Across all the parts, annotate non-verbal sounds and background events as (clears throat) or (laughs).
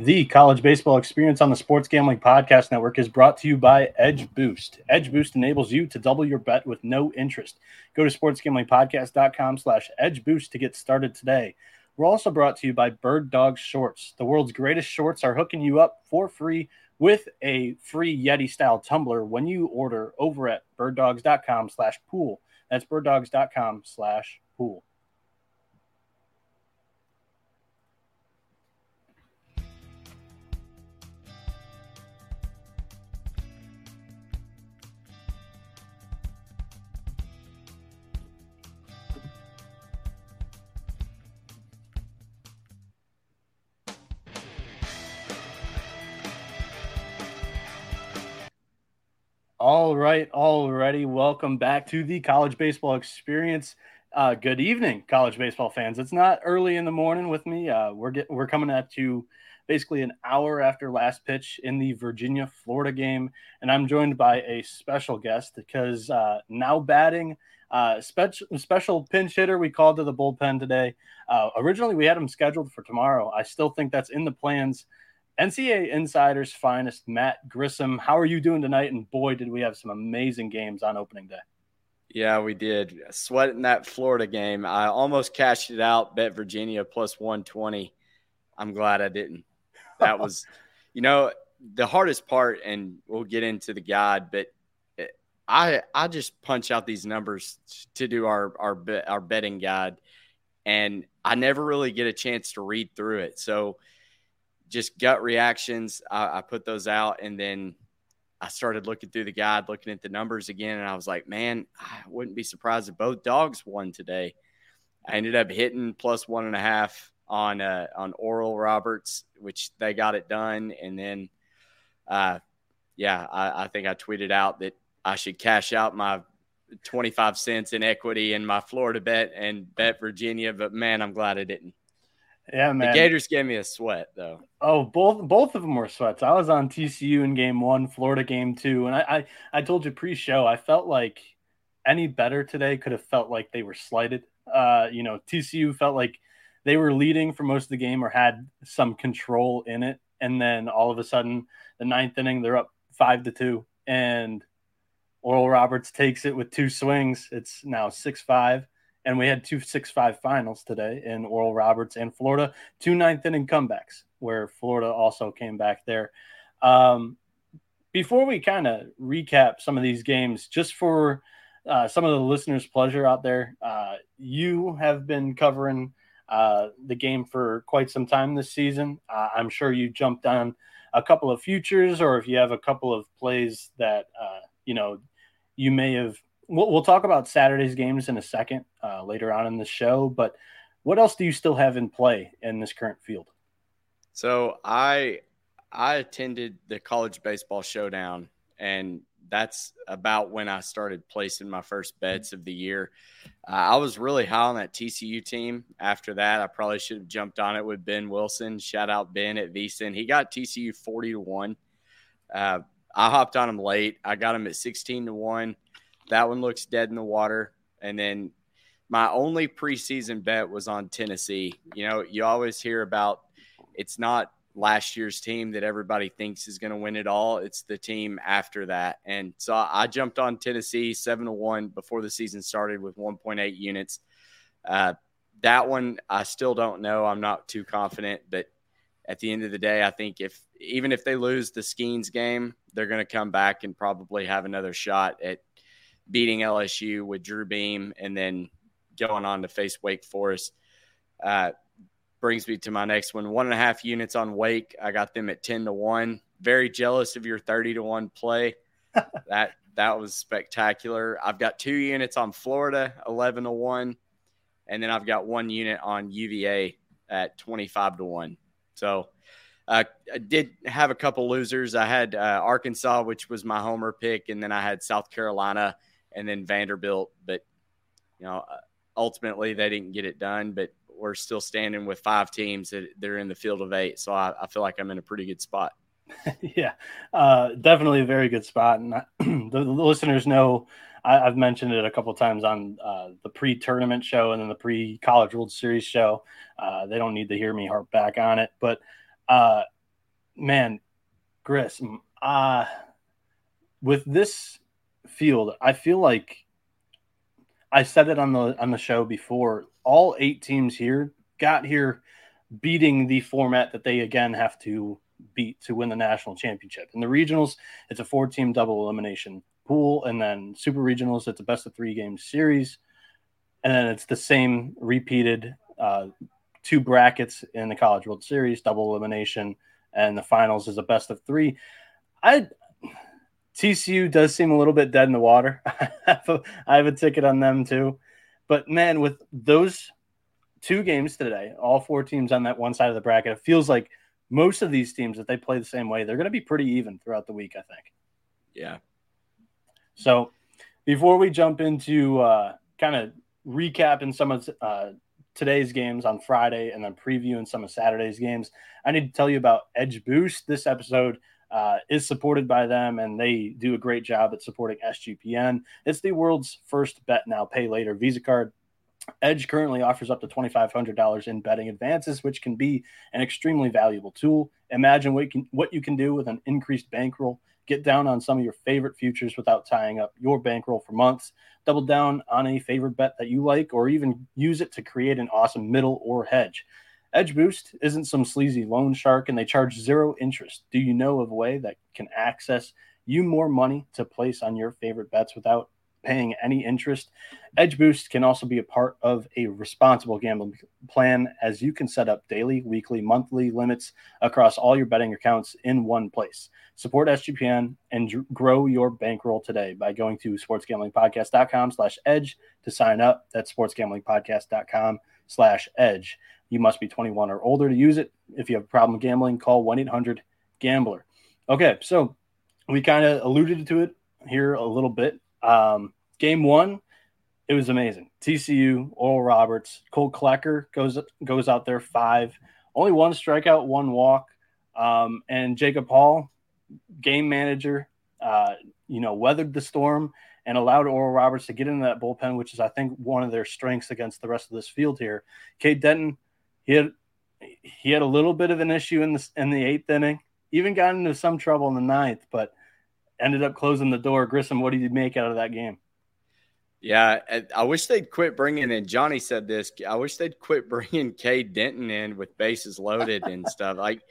The college baseball experience on the Sports Gambling Podcast Network is brought to you by Edge Boost. Edge Boost enables you to double your bet with no interest. Go to sportsgamblingpodcast.com slash edge boost to get started today. We're also brought to you by Bird Dog Shorts. The world's greatest shorts are hooking you up for free with a free Yeti style tumbler when you order over at birddogs.com slash pool. That's birddogs.com slash pool. All right, already. Welcome back to the college baseball experience. Uh, good evening, college baseball fans. It's not early in the morning with me. Uh, we're get, we're coming at you basically an hour after last pitch in the Virginia Florida game, and I'm joined by a special guest because uh, now batting. Uh, special special pinch hitter we called to the bullpen today. Uh, originally, we had him scheduled for tomorrow. I still think that's in the plans NCAA Insider's finest, Matt Grissom. How are you doing tonight? And boy, did we have some amazing games on opening day. Yeah, we did. Sweating that Florida game. I almost cashed it out, bet Virginia plus 120. I'm glad I didn't. That (laughs) was, you know, the hardest part, and we'll get into the guide, but eh, I I just punch out these numbers to do our our bet, our betting guide, and I never really get a chance to read through it. So just gut reactions. I, I put those out and then I started looking through the guide, looking at the numbers again, and I was like, man, I wouldn't be surprised if both dogs won today. I ended up hitting plus one and a half on uh, on Oral Roberts, which they got it done, and then, uh, yeah, I, I think I tweeted out that I should cash out my 25 cents in equity in my Florida bet and bet Virginia, but man, I'm glad I didn't. Yeah, man. The Gators gave me a sweat though. Oh, both both of them were sweats. I was on TCU in game one, Florida game two, and I I, I told you pre-show I felt like any better today could have felt like they were slighted. Uh, you know, TCU felt like they were leading for most of the game or had some control in it, and then all of a sudden, the ninth inning, they're up five to two, and Oral Roberts takes it with two swings. It's now six five and we had two six five finals today in Oral Roberts and Florida, two ninth inning comebacks where Florida also came back there. Um, before we kind of recap some of these games, just for uh, some of the listeners' pleasure out there, uh, you have been covering uh, the game for quite some time this season. Uh, I'm sure you jumped on a couple of futures, or if you have a couple of plays that uh, you know you may have we'll, we'll talk about Saturday's games in a second uh, later on in the show. But what else do you still have in play in this current field? So I I attended the college baseball showdown, and that's about when I started placing my first bets of the year. Uh, I was really high on that TCU team. After that, I probably should have jumped on it with Ben Wilson. Shout out Ben at VSiN. He got TCU forty to one. Uh, I hopped on him late. I got him at sixteen to one. That one looks dead in the water. And then my only preseason bet was on Tennessee. You know, you always hear about it's not last year's team that everybody thinks is going to win it all. It's the team after that. And so I jumped on Tennessee 7 to 1 before the season started with 1.8 units. Uh, that one, I still don't know. I'm not too confident, but at the end of the day, I think if even if they lose the Skenes game, they're going to come back and probably have another shot at beating LSU with Drew Beam and then going on to face Wake Forest. Uh, brings me to my next one. One and a half units on Wake. I got them at 10 to 1. Very jealous of your 30 to 1 play. (laughs) that that was spectacular. I've got two units on Florida, 11 to 1. And then I've got one unit on UVA at 25 to 1. So uh, I did have a couple losers. I had uh, Arkansas, which was my homer pick, and then I had South Carolina and then Vanderbilt. But you know, uh, ultimately they didn't get it done. But we're still standing with five teams that they're in the field of eight. So I, I feel like I'm in a pretty good spot. (laughs) yeah, uh, definitely a very good spot. And (clears throat) the, the, listeners know I, have mentioned it a couple times on uh, the pre-tournament show and then the pre-college World Series show. Uh, they don't need to hear me harp back on it, but uh, man, Grissom, uh, with this field, I feel like I said it on the on the show before. All eight teams here got here beating the format that they again have to beat to win the national championship. In the regionals, it's a four-team double elimination pool, and then super regionals, it's a best of three game series, and then it's the same repeated uh, two brackets in the College World Series, double elimination, and the finals is a best of three. I TCU does seem a little bit dead in the water. (laughs) I, have a, I have a ticket on them too. But man, with those two games today, all four teams on that one side of the bracket, it feels like most of these teams, if they play the same way, they're going to be pretty even throughout the week, I think. Yeah. So before we jump into uh, kind of recapping some of uh, today's games on Friday and then previewing some of Saturday's games, I need to tell you about Edge Boost. This episode uh, is supported by them, and they do a great job at supporting SGPN. It's the world's first bet now, pay later Visa card. Edge currently offers up to $2,500 in betting advances, which can be an extremely valuable tool. Imagine what you can, what you can do with an increased bankroll. Get down on some of your favorite futures without tying up your bankroll for months. Double down on a favorite bet that you like, or even use it to create an awesome middle or hedge. Edge Boost isn't some sleazy loan shark and they charge zero interest. Do you know of a way that can access you more money to place on your favorite bets without paying any interest? Edge Boost can also be a part of a responsible gambling plan as you can set up daily, weekly, monthly limits across all your betting accounts in one place. Support SGPN and grow your bankroll today by going to sportsgamblingpodcast.com slash edge to sign up. That's sportsgamblingpodcast.com slash edge. You must be 21 or older to use it. If you have a problem gambling, call 1 800 Gambler. Okay, so we kind of alluded to it here a little bit. Um, game one, it was amazing. TCU, Oral Roberts, Kole Klecker goes goes out there five, only one strikeout, one walk, um, and Jacob Hall, game manager, uh, you know, weathered the storm and allowed Oral Roberts to get into that bullpen, which is I think one of their strengths against the rest of this field here. Cade Denton he had he had a little bit of an issue in the in the eighth inning. Even got into some trouble in the ninth, but ended up closing the door. Grissom, what did you make out of that game? Yeah, I wish they'd quit bringing in. Johnny said this. I wish they'd quit (laughs) bringing Cade Denton in with bases loaded and (laughs) stuff. Like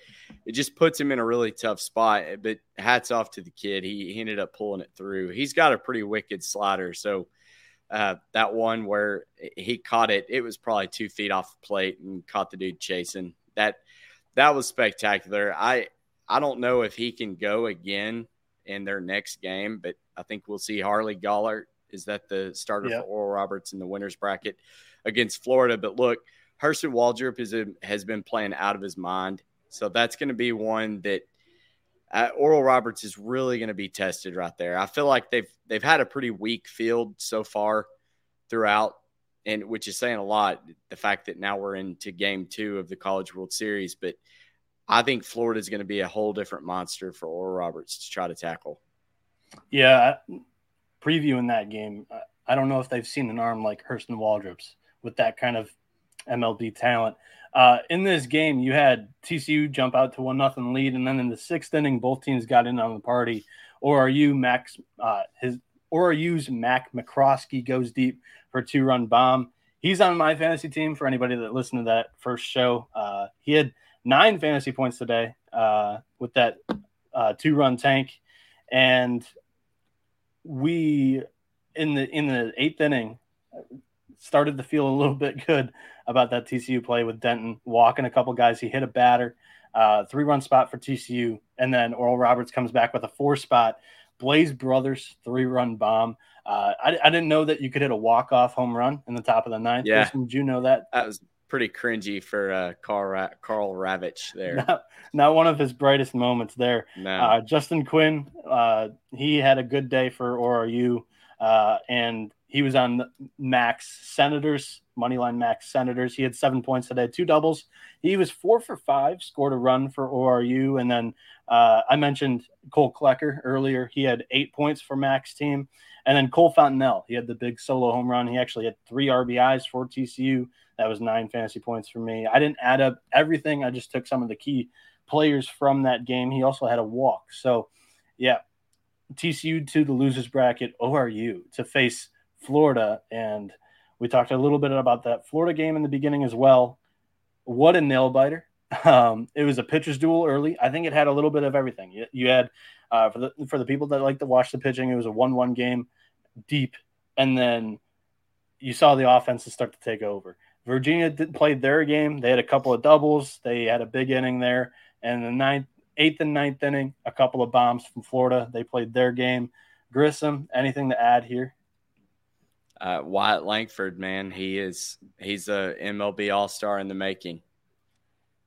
it just puts him in a really tough spot. But hats off to the kid. He, he ended up pulling it through. He's got a pretty wicked slider. So uh, that one where he caught it, it was probably two feet off the plate and caught the dude chasing. That that was spectacular. I I don't know if he can go again in their next game, but I think we'll see Harley Gollert. Is that the starter yep. for Oral Roberts in the winners bracket against Florida? But look, Hurston Waldrep is a, has been playing out of his mind, so that's going to be one that uh, Oral Roberts is really going to be tested right there. I feel like they've they've had a pretty weak field so far throughout, and which is saying a lot. The fact that now we're into Game Two of the College World Series, but I think Florida is going to be a whole different monster for Oral Roberts to try to tackle. Yeah, previewing that game, I don't know if they've seen an arm like Hurston Waldreps with that kind of MLB talent. Uh, in this game, you had TCU jump out to one nothing lead, and then in the sixth inning, both teams got in on the party. Or are you Max? Uh, his ORU's Mac McCroskey goes deep for two run bomb. He's on my fantasy team. For anybody that listened to that first show, uh, he had nine fantasy points today uh, with that uh, two run tank, and we in the in the eighth inning started to feel a little bit good about that TCU play with Denton walking a couple guys. He hit a batter, uh, three run spot for TCU, and then Oral Roberts comes back with a four spot. Blaze Brothers three run bomb. Uh, I, I, didn't know that you could hit a walk off home run in the top of the ninth. Yeah, did you know that? That was pretty cringy for uh, Carl Ra- Karl Ravech there. (laughs) Not, not, one of his brightest moments there. No. Uh, Justin Quinn, uh, he had a good day for ORU, uh, and he was on Max Senators, Moneyline Max Senators. He had seven points today, two doubles. He was four for five, scored a run for ORU. And then uh, I mentioned Kole Klecker earlier. He had eight points for Max team. And then Cole Fontenelle, he had the big solo home run. He actually had three RBIs for TCU. That was nine fantasy points for me. I didn't add up everything. I just took some of the key players from that game. He also had a walk. So, yeah, TCU to the losers bracket, ORU to face Florida. And we talked a little bit about that Florida game in the beginning as well. What a nail biter. (laughs) Um, it was a pitcher's duel early. I think it had a little bit of everything. You, you had uh, for the for the people that like to watch the pitching, it was a one-one game, deep, and then you saw the offenses start to take over. Virginia did, played their game. They had a couple of doubles. They had a big inning there, and the ninth, eighth, and ninth inning, a couple of bombs from Florida. They played their game. Grissom, anything to add here? Uh, Wyatt Langford, man, he is he's a MLB All Star in the making.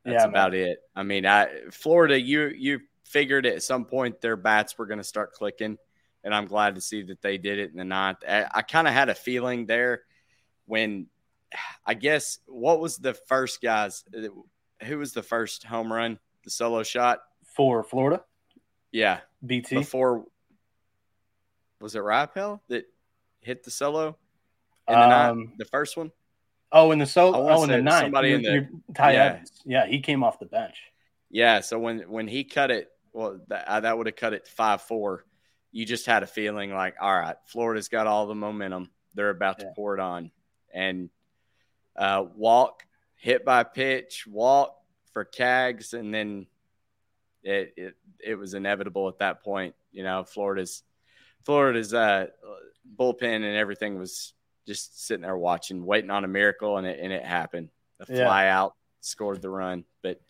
That's yeah, about man. it. I mean, I Florida, you you figured at some point their bats were going to start clicking, and I'm glad to see that they did it in the ninth. I, I kind of had a feeling there when I guess what was the first guys? Who was the first home run? The solo shot for Florida. Yeah, BT before. Was it Riopelle that hit the solo in the um, The first one. Oh, in the so oh in the ninth. Somebody in the Ty yeah. Evans. Yeah, he came off the bench. Yeah, so when when he cut it, well, that, that would have cut it five four. You just had a feeling like, all right, Florida's got all the momentum. They're about yeah. to pour it on, and uh, walk, hit by pitch, walk for Cags, and then it, it it was inevitable at that point. You know, Florida's Florida's uh, bullpen and everything was just sitting there watching, waiting on a miracle, and it and it happened. The fly yeah. out scored the run, but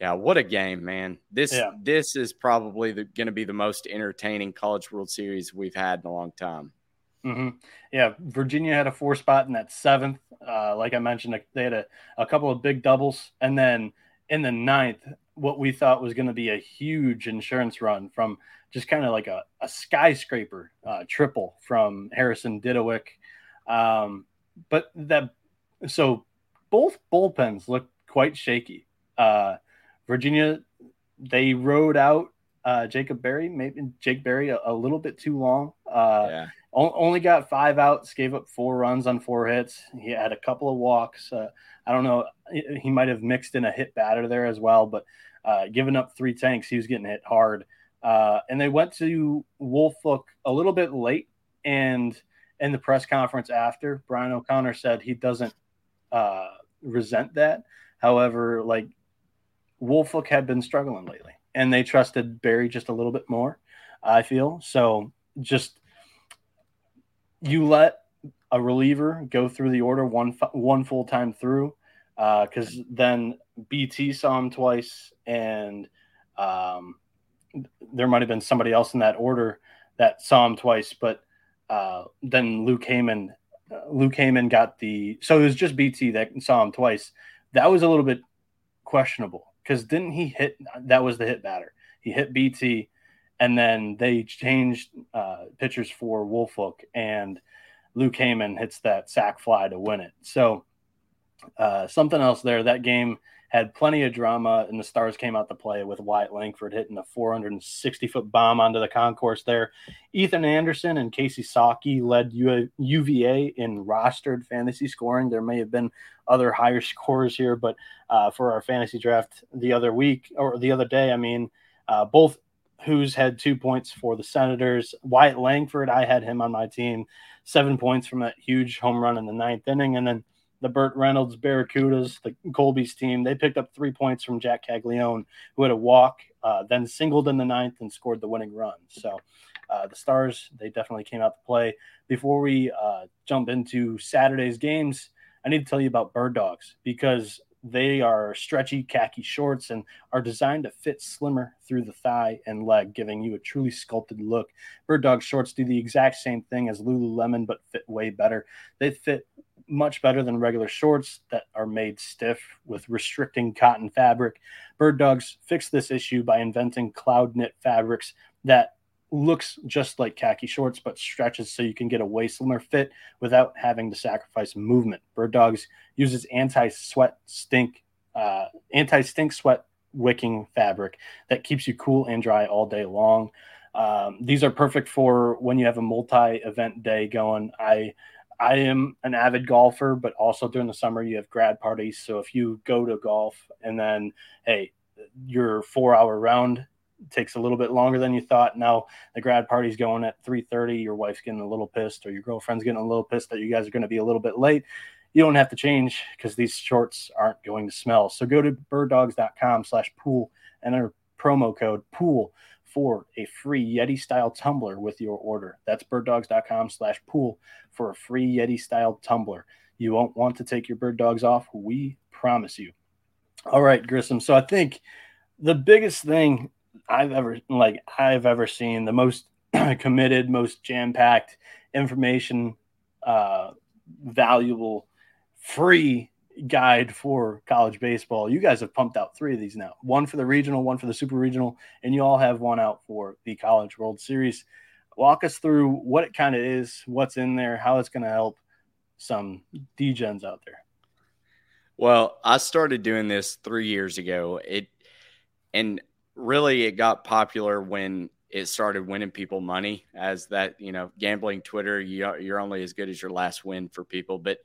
yeah, what a game, man! This yeah. this is probably going to be the most entertaining College World Series we've had in a long time. Mm-hmm. Yeah, Virginia had a four spot in that seventh. Uh, like I mentioned, they had a, a couple of big doubles, and then in the ninth, what we thought was going to be a huge insurance run from just kind of like a, a skyscraper uh, triple from Harrison Didawick. Um, but that so both bullpens looked quite shaky. Uh, Virginia, they rode out uh, Jacob Berry, maybe Jake Berry a, a little bit too long. Uh, yeah. only got five outs, gave up four runs on four hits. He had a couple of walks. Uh, I don't know. He might have mixed in a hit batter there as well, but uh, giving up three tanks, he was getting hit hard. Uh, and they went to Woolfolk a little bit late. And in the press conference after, Brian O'Connor said he doesn't uh, resent that. However, like Woolfolk had been struggling lately, and they trusted Berry just a little bit more. I feel so. Just you let a reliever go through the order one one full time through, because uh, then BT saw him twice, and um, there might have been somebody else in that order that saw him twice, but uh, then Luke Heyman, uh, Luke Heyman got the so it was just BT that saw him twice. That was a little bit questionable because didn't he hit? That was the hit batter. He hit BT, and then they changed uh, pitchers for Woolfolk, and Luke Heyman hits that sac fly to win it. So uh, something else there. That game had plenty of drama, and the Stars came out to play with Wyatt Langford hitting a 460 foot bomb onto the concourse there. Ethan Anderson and Casey Saucke led UVA in rostered fantasy scoring. There may have been other higher (laughs) scores here, but uh, for our fantasy draft the other week or the other day, I mean, uh, both who's had two points for the Senators. Wyatt Langford, I had him on my team, seven points from that huge home run in the ninth inning, and then the Burt Reynolds Barracudas, the Colby's team, they picked up three points from Jac Caglianone, who had a walk, uh, then singled in the ninth and scored the winning run. So uh, the Stars, they definitely came out to play. Before we uh, jump into Saturday's games, I need to tell you about Bird Dogs because they are stretchy khaki shorts and are designed to fit slimmer through the thigh and leg, giving you a truly sculpted look. Bird Dog shorts do the exact same thing as Lululemon, but fit way better. They fit much better than regular shorts that are made stiff with restricting cotton fabric. Bird Dogs fix this issue by inventing cloud knit fabrics that looks just like khaki shorts but stretches so you can get a way slimmer fit without having to sacrifice movement. Bird Dogs uses anti-sweat stink uh, anti-stink sweat wicking fabric that keeps you cool and dry all day long. Um, these are perfect for when you have a multi-event day going. I I am an avid golfer, but also during the summer you have grad parties. So if you go to golf and then, hey, your four hour round takes a little bit longer than you thought. Now the grad party's going at 3:30. Your wife's getting a little pissed, or your girlfriend's getting a little pissed that you guys are going to be a little bit late. You don't have to change because these shorts aren't going to smell. So go to birddogs.com/pool and enter promo code pool for a free Yeti style tumbler with your order. That's birddogs.com/pool for a free Yeti style tumbler. You won't want to take your bird dogs off. We promise you. All right, Grissom. So I think the biggest thing I've ever like I've ever seen the most (clears throat) committed, most jam packed information, uh, valuable, free guide for college baseball. You guys have pumped out three of these now one for the regional, one for the super regional, and you all have one out for the College World Series. Walk us through what it kind of is, what's in there, how it's going to help some DGens out there. Well, I started doing this three years ago. It and really it got popular when it started winning people money as that you know gambling twitter you're only as good as your last win for people but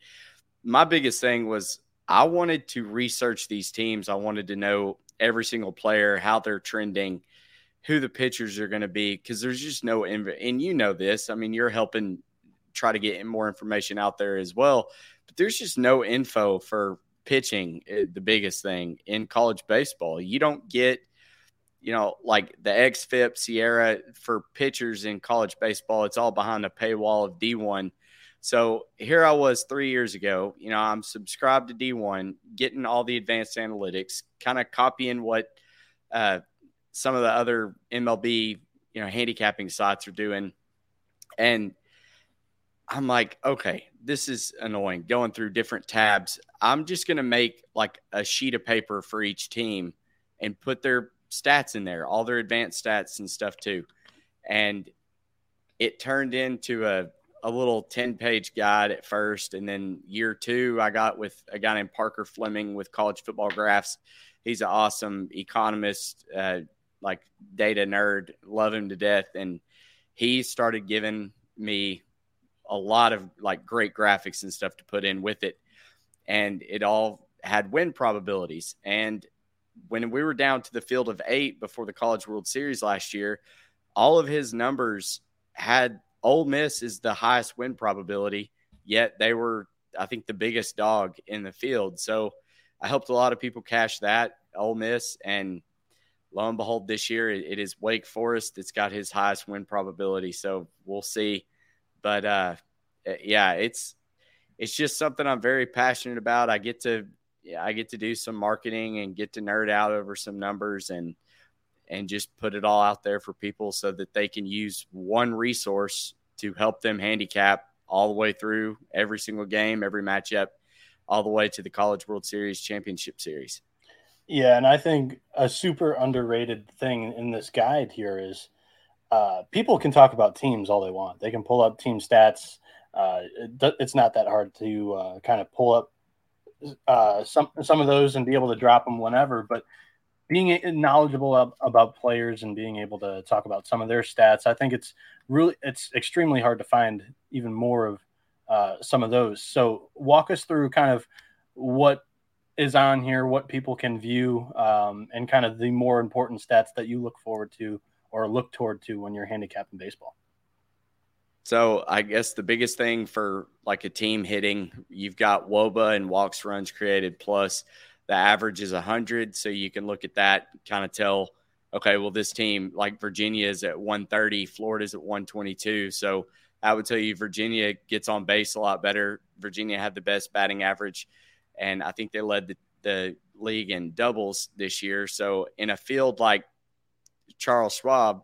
my biggest thing was i wanted to research these teams i wanted to know every single player how they're trending who the pitchers are going to be because there's just no and you know this i mean you're helping try to get more information out there as well but there's just no info for pitching eh, the biggest thing in college baseball you don't get you know, like the XFIP SIERA for pitchers in college baseball, it's all behind the paywall of D1. So here I was three years ago. You know, I'm subscribed to D1, getting all the advanced analytics, kind of copying what uh, some of the other MLB, you know, handicapping sites are doing. And I'm like, okay, this is annoying going through different tabs. I'm just going to make like a sheet of paper for each team and put their stats in there, all their advanced stats and stuff too. And it turned into a, a little 10 page guide at first. And then year two, I got with a guy named Parker Fleming with college football graphs. He's an awesome economist, uh, like data nerd, love him to death. And he started giving me a lot of like great graphics and stuff to put in with it. And it all had win probabilities. And when we were down to the field of eight before the College World Series last year, all of his numbers had Ole Miss is the highest win probability, yet they were, I think, the biggest dog in the field. So I helped a lot of people cash that Ole Miss, and lo and behold, this year it, it is Wake Forest that's got his highest win probability. So we'll see, but uh, yeah, it's it's just something I'm very passionate about. I get to yeah, I get to do some marketing and get to nerd out over some numbers and and just put it all out there for people so that they can use one resource to help them handicap all the way through every single game, every matchup, all the way to the College World Series championship series. Yeah, and I think a super underrated thing in this guide here is uh, people can talk about teams all they want. They can pull up team stats. Uh, it, it's not that hard to uh, kind of pull up uh, some some of those and be able to drop them whenever. But being knowledgeable about players and being able to talk about some of their stats, I think it's really it's extremely hard to find even more of uh, some of those. So walk us through kind of what is on here, what people can view, um, and kind of the more important stats that you look forward to or look toward to when you're handicapping baseball. So I guess the biggest thing for like a team hitting, you've got WOBA and walks runs created plus the average is 100. So you can look at that, kind of tell, okay, well, this team like Virginia is at 130, Florida's at 122. So I would tell you Virginia gets on base a lot better. Virginia had the best batting average, and I think they led the, the league in doubles this year. So in a field like Charles Schwab,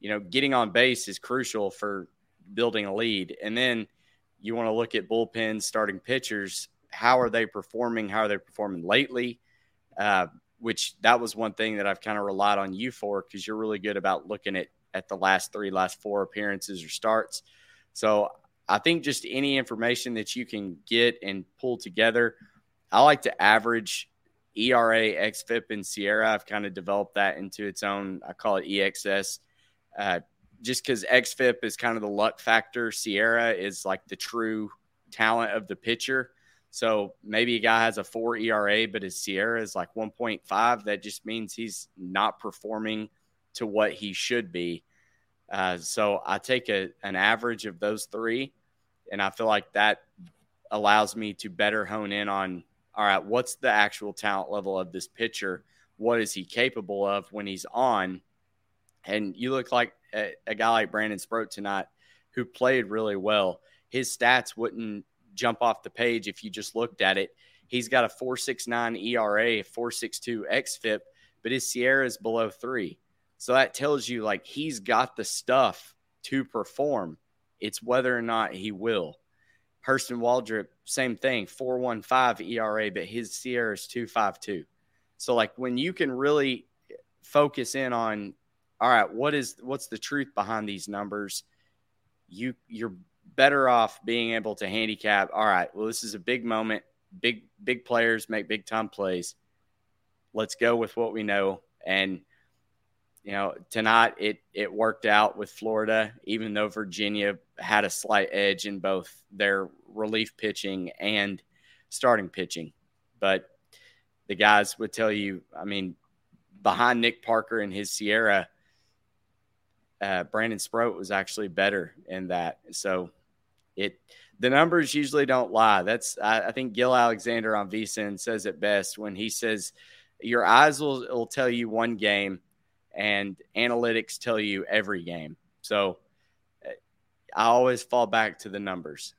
you know, getting on base is crucial for building a lead. And then you want to look at bullpens, starting pitchers. How are they performing? How are they performing lately? Uh, which that was one thing that I've kind of relied on you for because you're really good about looking at at the last three, last four appearances or starts. So I think just any information that you can get and pull together. I like to average ERA, XFIP, and SIERA. I've kind of developed that into its own. I call it EXS. Uh, just because XFIP is kind of the luck factor, SIERA is like the true talent of the pitcher. So maybe a guy has a four ERA, but his SIERA is like 1.5. That just means he's not performing to what he should be. Uh, so I take a, an average of those three, and I feel like that allows me to better hone in on all right, what's the actual talent level of this pitcher? What is he capable of when he's on? And you look like a, a guy like Brandon Sproat tonight who played really well. His stats wouldn't jump off the page if you just looked at it. He's got a 4.69 ERA, 4.62 xFIP, but his SIERA is below three. So that tells you like he's got the stuff to perform. It's whether or not he will. Hurston Waldrep, same thing, 415 ERA, but his SIERA is 252. So like when you can really focus in on all right, what is what's the truth behind these numbers? You you're better off being able to handicap, all right, well, this is a big moment. Big big players make big time plays. Let's go with what we know. And you know, tonight it it worked out with Florida, even though Virginia had a slight edge in both their relief pitching and starting pitching. But the guys would tell you, I mean, behind Nick Parker and his SIERA, uh, Brandon Sproat was actually better in that. So it the numbers usually don't lie. That's I, I think Gill Alexander on VSiN says it best when he says your eyes will, will tell you one game and analytics tell you every game. So eh, I always fall back to the numbers.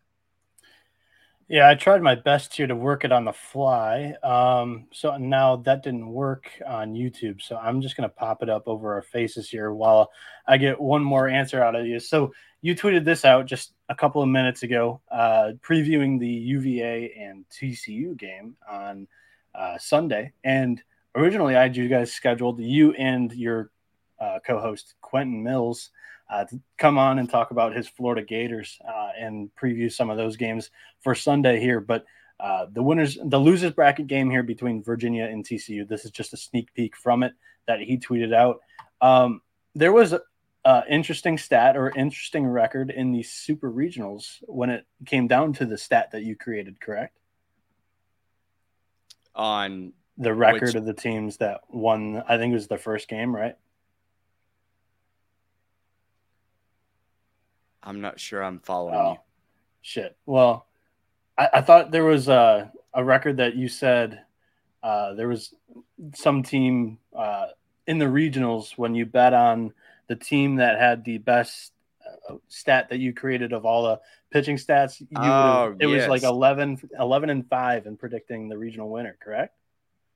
Yeah, I tried my best here to work it on the fly. Um, so now that didn't work on YouTube. So I'm just going to pop it up over our faces here while I get one more answer out of you. So you tweeted this out just a couple of minutes ago, uh, previewing the UVA and TCU game on uh, Sunday. And originally, I had you guys scheduled, you and your uh, co host, Quentin Mills uh, to come on and talk about his Florida Gators uh, and preview some of those games for Sunday here. But uh, the winners, the losers bracket game here between Virginia and TCU. This is just a sneak peek from it that he tweeted out. Um, there was an interesting stat or interesting record in the super regionals when it came down to the stat that you created, correct? On the record which... of the teams that won, I think it was the first game, right? I'm not sure I'm following oh, you. Shit. Well, I, I, thought there was a, a record that you said uh, there was some team uh, in the regionals when you bet on the team that had the best uh, stat that you created of all the pitching stats. You oh, it yes. was like 11, 11 and 5 in predicting the regional winner, correct?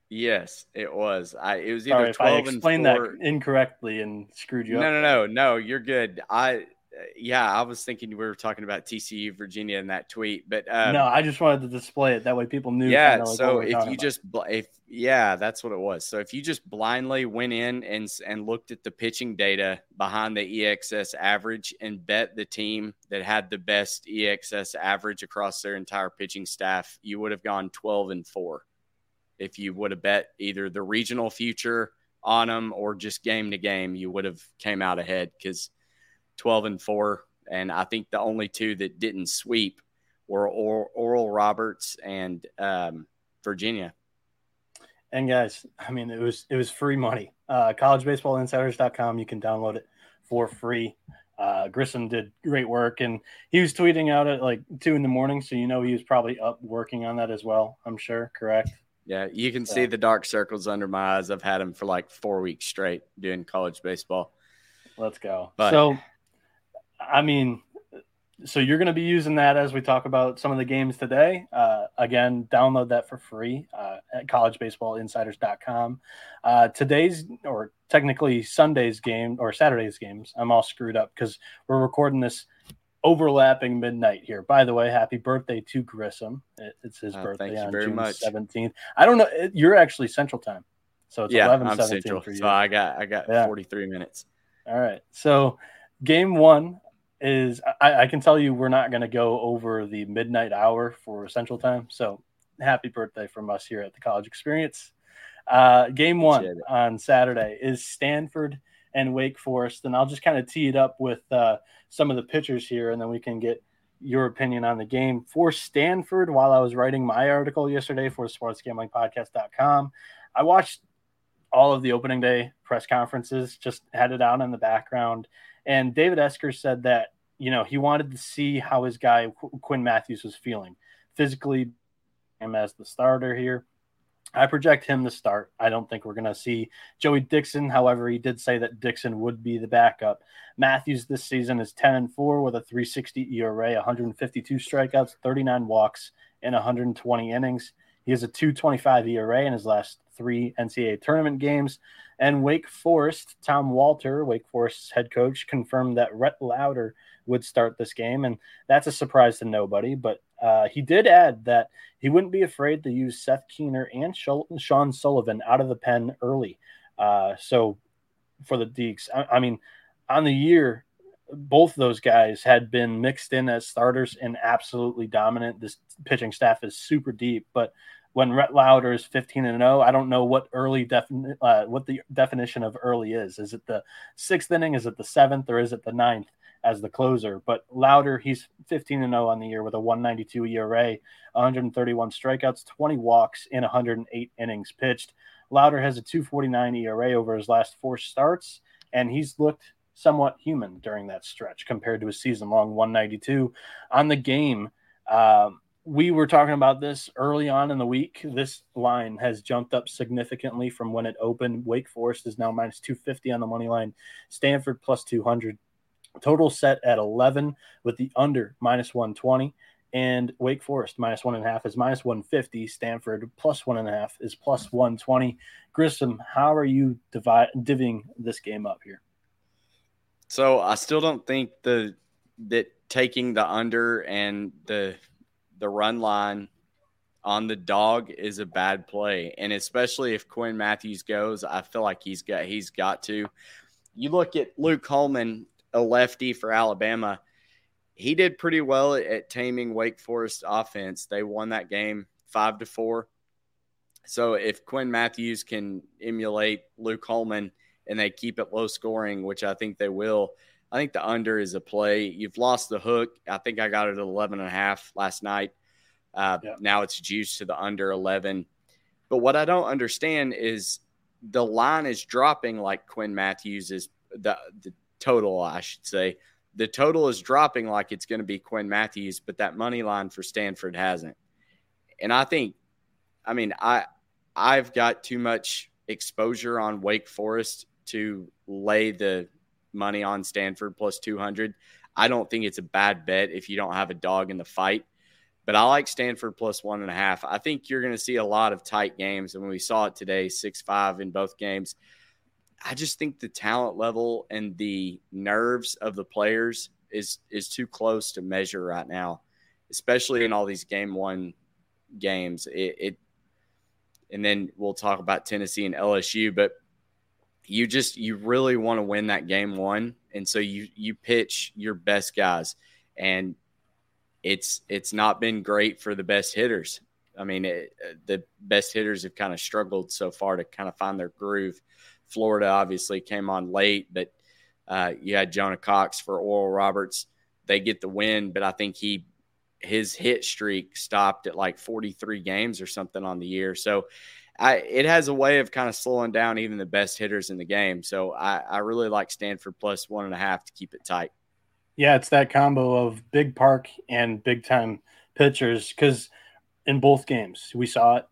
Yes, it was. I it was either Sorry, 12 if I explained that incorrectly and screwed you no, up. No, no, no, no. You're good. I yeah, I was thinking we were talking about TCU Virginia in that tweet, but um, no, I just wanted to display it that way people knew. Yeah, like so if you about. just if yeah, that's what it was. So if you just blindly went in and and looked at the pitching data behind the EXS average and bet the team that had the best EXS average across their entire pitching staff, you would have gone twelve and four. If you would have bet either the regional future on them or just game to game, you would have came out ahead because 12 and 4. And I think the only two that didn't sweep were Oral Roberts and um, Virginia. And guys, I mean, it was it was free money. Uh, collegebaseballinsiders.com. You can download it for free. Uh, Grissom did great work, and he was tweeting out at like two in the morning, so you know he was probably up working on that as well. I'm sure, correct? Yeah, you can so. see the dark circles under my eyes. I've had him for like four weeks straight doing college baseball. Let's go. But, so I mean, so you're going to be using that as we talk about some of the games today. Uh, again, download that for free uh, at collegebaseballinsiders.com. Uh, today's, or technically Sunday's game or Saturday's games, I'm all screwed up because we're recording this overlapping midnight here. By the way, happy birthday to Grissom. It, it's his uh, birthday on June much. 17th. I don't know. It, you're actually Central Time. So it's yeah, 11 I'm Central. For you. So I got I got yeah. 43 minutes. All right. So game one is I, I can tell you we're not going to go over the midnight hour for Central Time. So happy birthday from us here at the College Experience. Uh, game one on Saturday is Stanford and Wake Forest, and I'll just kind of tee it up with uh, some of the pitchers here, and then we can get your opinion on the game for Stanford while I was writing my article yesterday for sportsgamblingpodcast.com. I watched all of the opening day press conferences, just had it out in the background. And David Esquer said that, you know, he wanted to see how his guy Quinn Matthews was feeling physically him as the starter here. I project him to start. I don't think we're going to see Joey Dixon. However, he did say that Dixon would be the backup. Matthews this season is 10 and 4 with a 360 ERA, 152 strikeouts, 39 walks, and 120 innings. He has a 225 ERA in his last three NCAA tournament games. And Wake Forest, Tom Walter, Wake Forest's head coach, confirmed that Rhett Lowder would start this game. And that's a surprise to nobody. But uh, he did add that he wouldn't be afraid to use Seth Keener and Sean Sullivan out of the pen early. Uh, so for the Deacs, I, I, mean, on the year, both those guys had been mixed in as starters and absolutely dominant. This pitching staff is super deep, but when Rhett Lowder is 15 and 0, I don't know what early defin- uh, what the definition of early is. Is it the sixth inning? Is it the seventh? Or is it the ninth? as the closer. But Lowder, he's 15 and 0 on the year with a 192 ERA, 131 strikeouts, 20 walks in 108 innings pitched. Lowder has a 249 ERA over his last four starts, and he's looked somewhat human during that stretch compared to a season long 192 on the game. Um, we were talking about this early on in the week. This line has jumped up significantly from when it opened. Wake Forest is now minus 250 on the money line, Stanford plus 200. Total set at 11 with the under minus 120. And Wake Forest minus one and a half is minus 150. Stanford plus one and a half is plus 120. Grissom, how are you divide, divvying this game up here? So I still don't think the that taking the under and the the run line on the dog is a bad play, and especially if Quinn Matthews goes, I feel like he's got he's got to. You look at Luke Coleman, a lefty for Alabama. He did pretty well at taming Wake Forest offense. They won that game five to four. So if Quinn Matthews can emulate Luke Coleman and they keep it low scoring, which I think they will, I think the under is a play. You've lost the hook. I think I got it at 11 and a half last night. Uh, yeah. Now it's juiced to the under 11. But what I don't understand is the line is dropping like Quinn Matthews is the, the total, I should say. The total is dropping like it's going to be Quinn Matthews, but that money line for Stanford hasn't. And I think, I mean, I I've got too much exposure on Wake Forest to lay the money on Stanford plus 200. I don't think it's a bad bet if you don't have a dog in the fight. But I like Stanford plus one and a half. I think you're going to see a lot of tight games. And when we saw it today, 6 5 in both games. I just think the talent level and the nerves of the players is is too close to measure right now, especially in all these game one games. It, it and then we'll talk about Tennessee and LSU, but you just you really want to win that game one, and so you you pitch your best guys, and it's it's not been great for the best hitters. I mean, it, the best hitters have kind of struggled so far to kind of find their groove. Florida obviously came on late, but uh, you had Jonah Cox for Oral Roberts. They get the win, but I think he his hit streak stopped at like 43 games or something on the year. So I, it has a way of kind of slowing down even the best hitters in the game. So I, I really like Stanford plus one and a half to keep it tight. Yeah, it's that combo of big park and big time pitchers because in both games we saw it.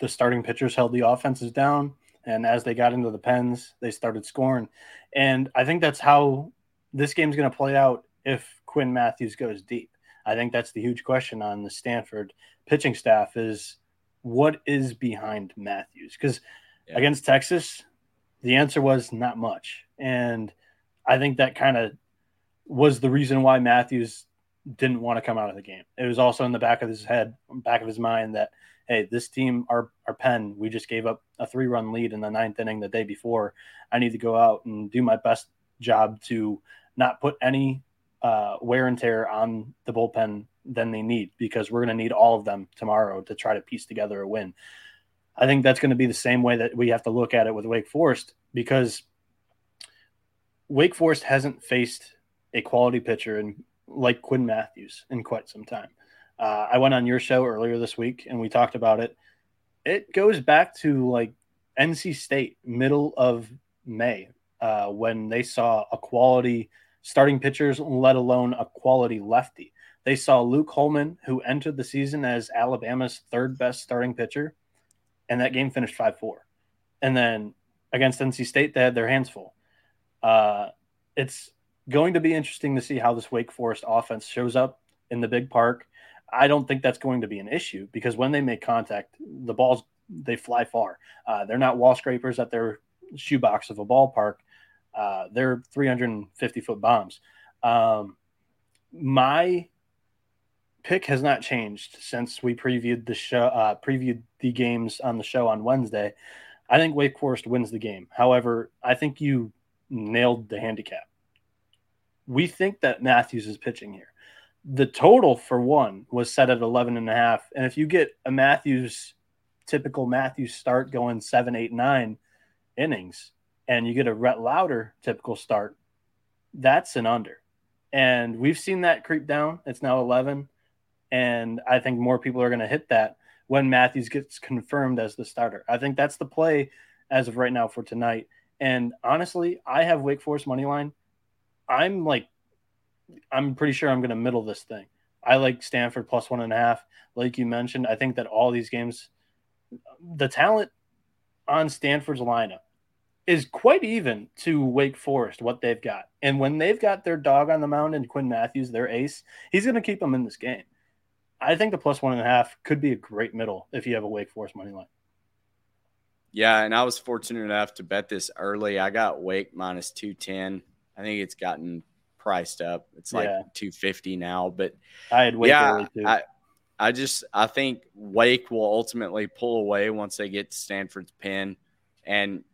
The starting pitchers held the offenses down and as they got into the pens, they started scoring. And I think that's how this game's going to play out if Quinn Matthews goes deep. I think that's the huge question on the Stanford pitching staff is what is behind Matthews? Because yeah. against Texas, the answer was not much. And I think that kind of was the reason why Matthews didn't want to come out of the game. It was also in the back of his head, back of his mind that hey, this team, our our pen, we just gave up a three run lead in the ninth inning the day before. I need to go out and do my best job to not put any uh, wear and tear on the bullpen than they need because we're going to need all of them tomorrow to try to piece together a win. I think that's going to be the same way that we have to look at it with Wake Forest because Wake Forest hasn't faced a quality pitcher in like Quinn Matthews in quite some time. Uh, I went on your show earlier this week and we talked about it. It goes back to like NC State, middle of May, uh, when they saw a quality starting pitchers, let alone a quality lefty. They saw Luke Holman, who entered the season as Alabama's third best starting pitcher, and that game finished 5 4. And then against NC State, they had their hands full. Uh, it's going to be interesting to see how this Wake Forest offense shows up in the big park. I don't think that's going to be an issue because when they make contact, the balls they fly far. Uh, they're not wall scrapers at their shoebox of a ballpark. Uh, they're 350 foot bombs. Um, my pick has not changed since we previewed the show, uh, previewed the games on the show on Wednesday. I think Wake Forest wins the game. However, I think you nailed the handicap. We think that Mathews is pitching here. The total for one was set at 11 and a half. And if you get a Mathews, typical Mathews start going seven, eight, nine innings, and you get a Rhett Lowder typical start, that's an under. And we've seen that creep down. It's now 11. And I think more people are going to hit that when Mathews gets confirmed as the starter. I think that's the play as of right now for tonight. And honestly, I have Wake Forest money line. I'm like, I'm pretty sure I'm going to middle this thing. I like Stanford plus one and a half. Like you mentioned, I think that all these games, the talent on Stanford's lineup is quite even to Wake Forest, what they've got. And when they've got their dog on the mound and Quinn Mathews, their ace, he's going to keep them in this game. I think the plus one and a half could be a great middle if you have a Wake Forest money line. Yeah, and I was fortunate enough to bet this early. I got Wake minus 210. I think it's gotten priced up. It's like yeah. 250 now, but I had Wake yeah, early too. I, I just I think Wake will ultimately pull away once they get to Stanford's pen. And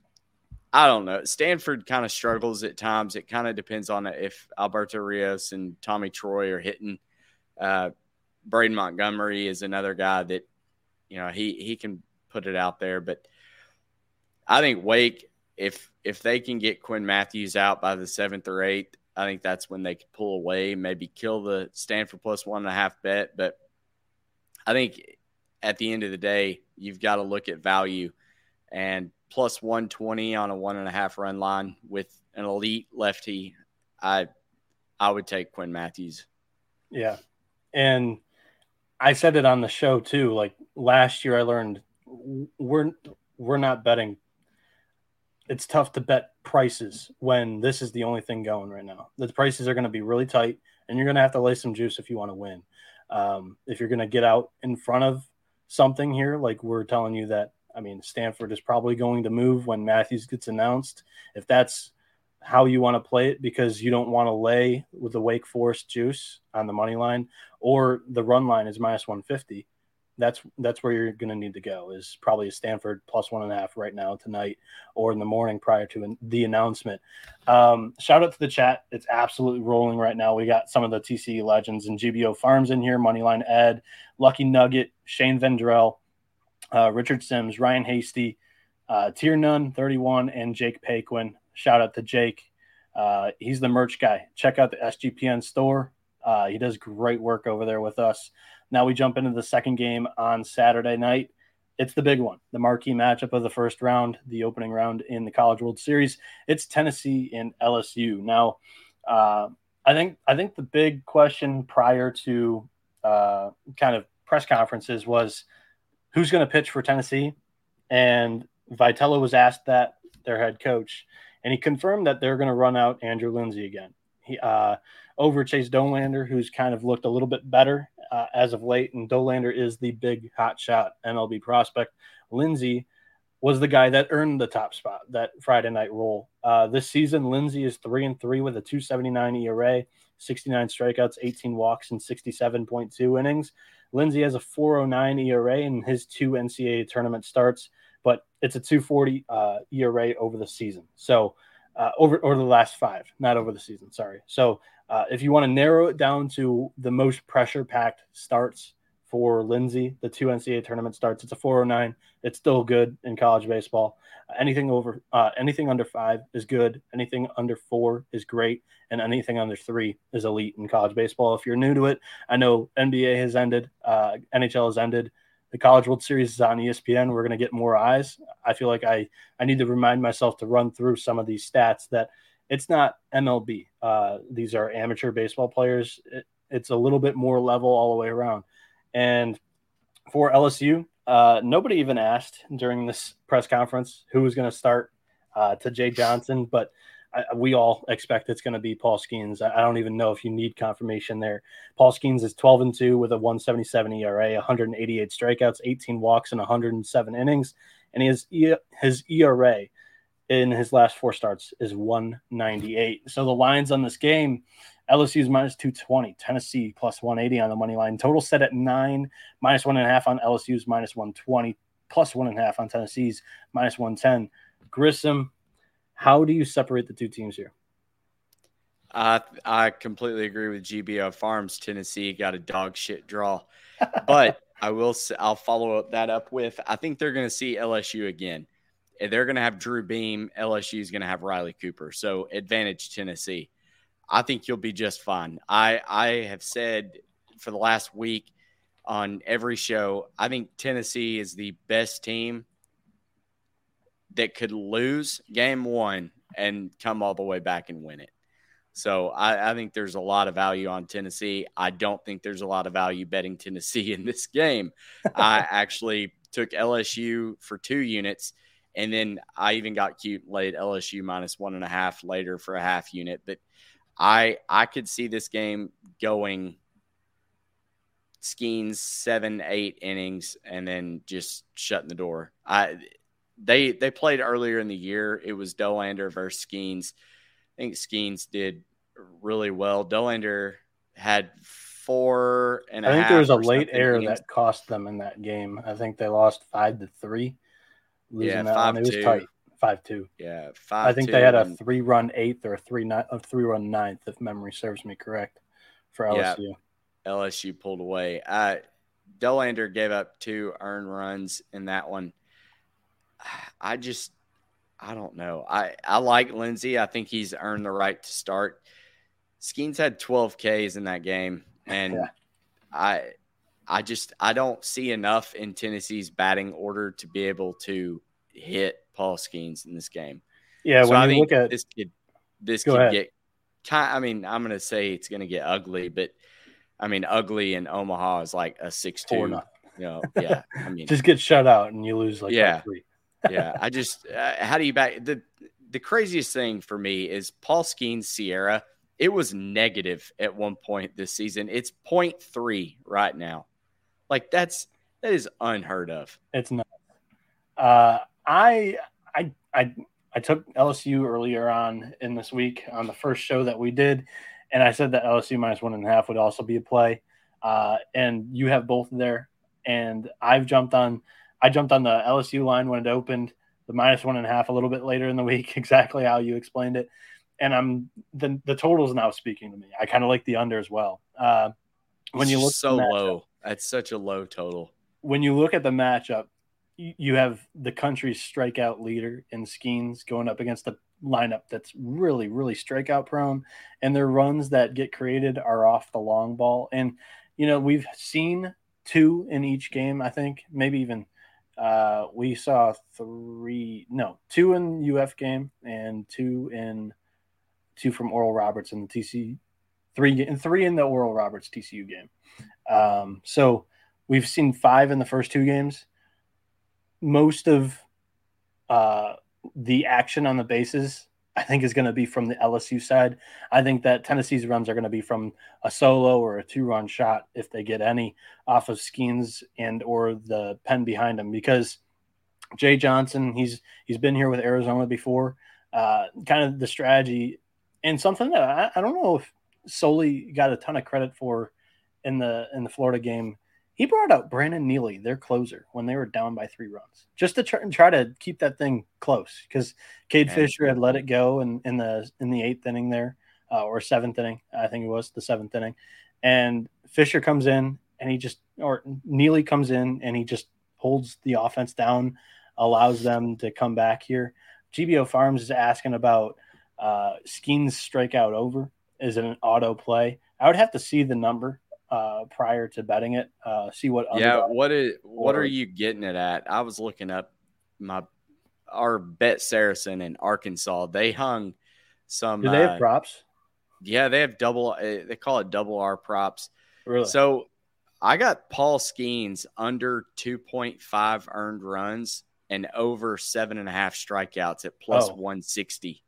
I don't know. Stanford kind of struggles at times. It kind of depends on if Alberto Rios and Tommy Troy are hitting. Uh, Braden Montgomery is another guy that, you know, he he can put it out there. But I think Wake, if if they can get Quinn Mathews out by the seventh or eighth, I think that's when they could pull away, maybe kill the Stanford plus one and a half bet. But I think at the end of the day, you've got to look at value and plus 120 on a one and a half run line with an elite lefty. I I would take Quinn Mathews. Yeah. And I said it on the show too. Like last year, I learned we're we're not betting. It's tough to bet prices when this is the only thing going right now. The prices are going to be really tight, and you're going to have to lay some juice if you want to win. Um, if you're going to get out in front of something here, like we're telling you that, I mean, Stanford is probably going to move when Mathews gets announced. If that's how you want to play it because you don't want to lay with the Wake Forest juice on the money line or the run line is minus 150. That's that's where you're going to need to go. Is probably a Stanford plus one and a half right now tonight or in the morning prior to the announcement. Um, shout out to the chat; it's absolutely rolling right now. We got some of the TCE legends and GBO Farms in here: Moneyline Ed, Lucky Nugget, Shane Vendrell, uh, Richard Sims, Ryan Hasty, uh, Tier None 31, and Jake Paquin. Shout out to Jake. Uh, he's the merch guy. Check out the SGPN store. Uh, he does great work over there with us. Now we jump into the second game on Saturday night. It's the big one, the marquee matchup of the first round, the opening round in the College World Series. It's Tennessee and LSU. Now, uh, I think I think the big question prior to uh, kind of press conferences was who's going to pitch for Tennessee, and Vitello was asked that their head coach, and he confirmed that they're going to run out Andrew Lindsey again. He, uh, over Chase Dollander, who's kind of looked a little bit better uh, as of late, and Dollander is the big hot shot MLB prospect. Lindsey was the guy that earned the top spot that Friday night role. Uh, this season, Lindsey is three and three with a 279 ERA, 69 strikeouts, 18 walks, and 67.2 innings. Lindsey has a 409 ERA in his two NCAA tournament starts it's a 240 uh, ERA over the season. So uh, over over the last five, not over the season. Sorry. So uh, if you want to narrow it down to the most pressure packed starts for Lindsey. The two NCAA tournament starts. It's a 409. It's still good in college baseball. Anything over, uh, anything under five is good. Anything under four is great, and anything under three is elite in college baseball. If you're new to it, I know NBA has ended, uh, NHL has ended. The College World Series is on ESPN. We're going to get more eyes. I feel like I I need to remind myself to run through some of these stats that it's not MLB. Uh, these are amateur baseball players. It, it's a little bit more level all the way around. And for LSU, uh, nobody even asked during this press conference who was going to start uh, to Jay Johnson, but I, we all expect it's going to be Paul Skenes. I, I, don't even know if you need confirmation there. Paul Skenes is 12 and 2 with a 177 ERA, 188 strikeouts, 18 walks, and 107 innings. And his, his ERA in his last four starts is 198. So the lines on this game LSU's minus 220, Tennessee plus 180 on the money line. Total set at nine, minus one and a half on LSU's minus 120, plus one and a half on Tennessee's minus 110. Grissom, how do you separate the two teams here? I I completely agree with GBO Farms. Tennessee got a dog shit draw, but I will I'll follow up that up with I think they're going to see LSU again. They're going to have Drew Beam. LSU is going to have Riley Cooper. So advantage Tennessee. I think you'll be just fine. I I have said for the last week on every show, I think Tennessee is the best team that could lose game one and come all the way back and win it. So I, I, think there's a lot of value on Tennessee. I don't think there's a lot of value betting Tennessee in this game. (laughs) I actually took LSU for two units, and then I even got cute laid LSU minus one and a half later for a half unit. But I I could see this game going Skenes seven, eight innings and then just shutting the door. I they they played earlier in the year. It was Dollander versus Skenes. I think Skenes did really well. Dollander had four and I think there was a late error that cost them in that game. I think they lost five to three. Losing yeah, that five one. It was two. tight five two. Yeah, five. I think they had a three run eighth or a three ni- a three run ninth, if memory serves me correct, for LSU. Yeah, LSU pulled away. Uh, Dollander gave up two earned runs in that one. I just, I don't know. I I like Lindsey. I think he's earned the right to start. Skenes had 12 Ks in that game, and yeah. I, I just I don't see enough in Tennessee's batting order to be able to hit Paul Skenes in this game. Yeah, so when I you look at this kid, this could ahead. get. I mean, I'm going to say it's going to get ugly, but I mean, ugly in Omaha is like a six two. You know, yeah. I (laughs) mean, just get shut out and you lose like yeah, yeah. I just uh, how do you back the the craziest thing for me is Paul Skenes SIERA. It was negative at one point this season. It's 0.3 right now. Like that's that is unheard of. It's not. Uh, I I I I took LSU earlier on in this week on the first show that we did, and I said that LSU minus one and a half would also be a play. Uh, and you have both there, and I've jumped on. I jumped on the LSU line when it opened, the minus one and a half a little bit later in the week, (laughs) exactly how you explained it. And I'm the the totals now speaking to me. I kind of like the under as well. Uh, when you look so low, that's such a low total. When you look at the matchup, you have the country's strikeout leader in Skenes going up against the lineup that's really, really strikeout prone, and their runs that get created are off the long ball. And you know we've seen two in each game. I think maybe even uh, we saw three, no, two in UF game and two in two from Oral Roberts in the TC three and three in the Oral Roberts TCU game. Um, so we've seen five in the first two games most of uh, the action on the bases, I think, is going to be from the LSU side. I think that Tennessee's runs are going to be from a solo or a two-run shot, if they get any, off of Skenes and or the pen behind him, because Jay Johnson, he's he's been here with Arizona before. Uh, kind of the strategy and something that I, I don't know if Sully got a ton of credit for in the in the Florida game he brought out Brandon Neely, their closer, when they were down by three runs, just to try, try to keep that thing close. Because Cade Man. Fisher had let it go in, in the in the eighth inning there, uh, or seventh inning, I think it was the seventh inning, and Fisher comes in and he just or Neely comes in and he just holds the offense down, allows them to come back here. GBO Farms is asking about uh, Skenes strikeout over. Is it an auto play? I would have to see the number uh, prior to betting it. Uh, see what. Yeah, what is what are you getting it at? I was looking up my our bet Saracen in Arkansas. They hung some. Do they have uh, props? Yeah, they have double. Uh, they call it double R props. Really? So I got Paul Skenes under two point five earned runs and over seven and a half strikeouts at plus oh. one sixty.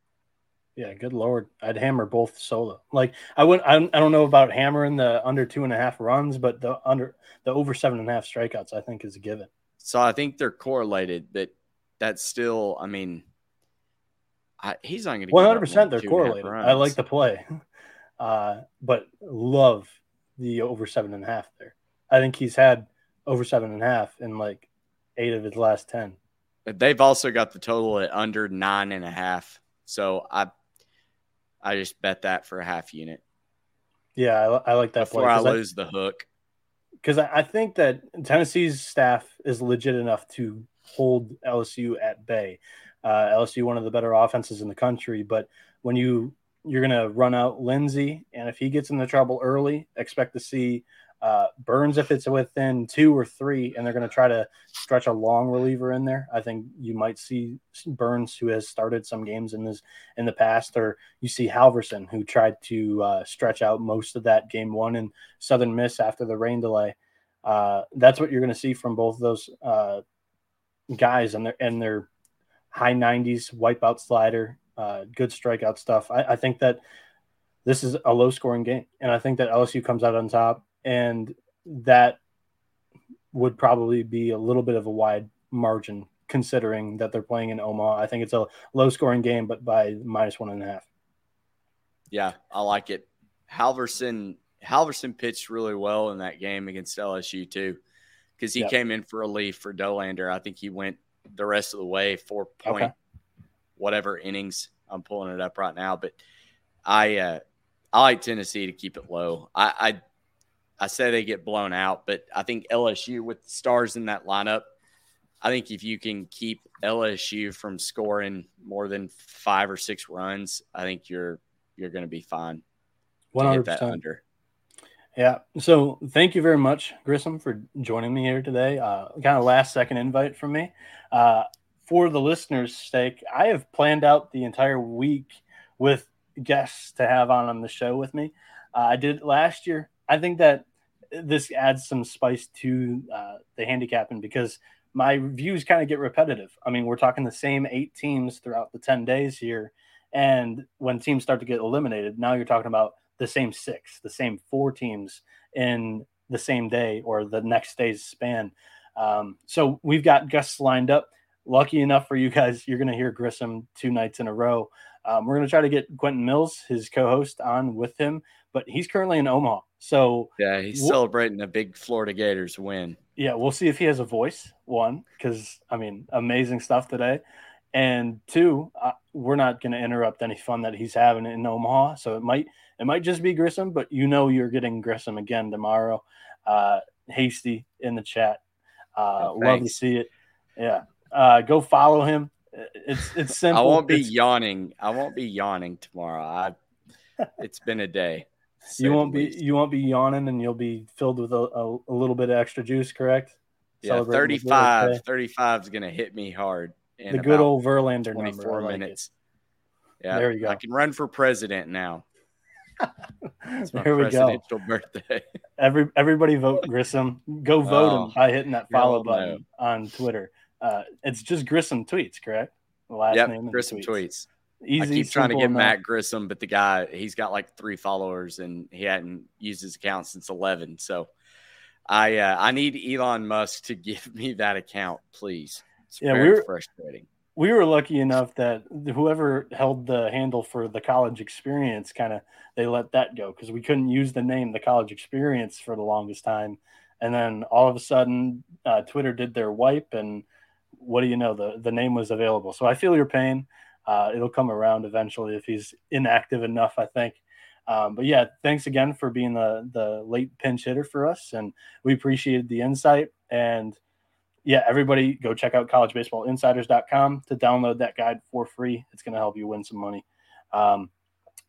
Yeah, good lord, I'd hammer both solo. Like I wouldn't. I don't know about hammering the under two and a half runs, but the under the over seven and a half strikeouts, I think, is a given. So I think they're correlated, but that's still. I mean, I, he's not going to. One hundred percent, they're correlated. I like the play, (laughs) uh, but love the over seven and a half there. I think he's had over seven and a half in like eight of his last ten. They've also got the total at under nine and a half. So I I just bet that for a half unit. Yeah, I, I like that before I lose I, the hook. Because I, I think that Tennessee's staff is legit enough to hold LSU at bay. Uh, LSU, one of the better offenses in the country, but when you you're going to run out Lindsey, and if he gets into trouble early, expect to see uh, Burns if it's within two or three, and they're going to try to stretch a long reliever in there. I think you might see Burns, who has started some games in this in the past, or you see Halvorsen, who tried to uh, stretch out most of that game one in Southern Miss after the rain delay. Uh, that's what you're going to see from both those uh, guys and their and their high 90s wipeout slider, uh, good strikeout stuff. I, I think that this is a low scoring game, and I think that LSU comes out on top and that would probably be a little bit of a wide margin considering that they're playing in Omaha. I think it's a low scoring game, but by minus one and a half. Yeah, I like it. Halvorsen Halvorsen pitched really well in that game against LSU too, because he yep. came in for relief for Dollander. I think he went the rest of the way, four point okay. whatever innings. I'm pulling it up right now, but I uh, I like Tennessee to keep it low. I, I I say they get blown out, but I think LSU with stars in that lineup, I think if you can keep LSU from scoring more than five or six runs, I think you're you're going to be fine. One hundred percent Yeah. So thank you very much, Grissom, for joining me here today. Uh, kind of last second invite from me. Uh, for the listeners' sake, I have planned out the entire week with guests to have on on the show with me. Uh, I did last year. I think that this adds some spice to uh, the handicapping because my views kind of get repetitive. I mean, we're talking the same eight teams throughout the 10 days here. And when teams start to get eliminated, now you're talking about the same six, the same four teams in the same day or the next day's span. Um, so we've got guests lined up. Lucky enough for you guys, you're going to hear Grissom two nights in a row. Um, we're going to try to get Quentin Mills, his co host, on with him, but he's currently in Omaha. So yeah, he's we'll, celebrating a big Florida Gators win. Yeah, we'll see if he has a voice. One, because I mean, amazing stuff today, and two, uh, we're not going to interrupt any fun that he's having in Omaha. So it might it might just be Grissom, but you know you're getting Grissom again tomorrow. Uh, Hasty in the chat. Uh, oh, love to see it. Yeah, uh, go follow him. It's it's (laughs) simple. I won't be it's, yawning. I won't be yawning tomorrow. I, it's been a day you won't be least. you won't be yawning and you'll be filled with a, a, a little bit of extra juice correct yeah 35 35 is gonna hit me hard the good old verlander 24 number, like minutes it. yeah there you go i can run for president now (laughs) it's my there we presidential go. birthday Every, everybody vote grissom go vote oh, him by hitting that follow button on twitter uh, it's just grissom tweets correct the last yep, name grissom tweets. tweets. Easy, I keep trying to get enough. Matt Grissom, but the guy he's got like three followers and he hadn't used his account since eleven. So I uh, I need Elon Musk to (laughs) give me that account, please. It's yeah, we were frustrating. We were lucky enough that whoever held the handle for the college experience kind of they let that go because we couldn't use the name the college experience for the longest time, and then all of a sudden uh, Twitter did their wipe and what do you know the the name was available. So I feel your pain. Uh, it'll come around eventually if he's inactive enough, I think. Um, but yeah, thanks again for being the the late pinch hitter for us, and we appreciated the insight. And yeah, everybody go check out collegebaseballinsiders.com to download that guide for free. It's going to help you win some money. Um,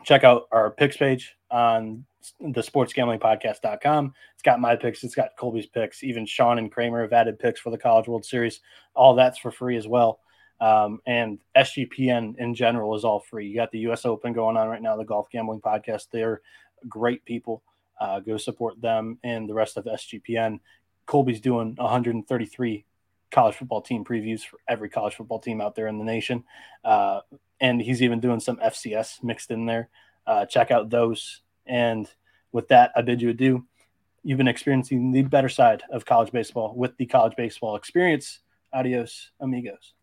check out our picks page on the sportsgamblingpodcast.com. It's got my picks, it's got Colby's picks. Even Sean and Kramer have added picks for the College World Series. All that's for free as well. Um, and SGPN in general is all free. You got the US Open going on right now, the Golf Gambling Podcast. They're great people. Uh, go support them and the rest of SGPN. Colby's doing 133 college football team previews for every college football team out there in the nation. Uh, and he's even doing some FCS mixed in there. Uh, check out those. And with that, I bid you adieu. You've been experiencing the better side of college baseball with the college baseball experience. Adios, amigos.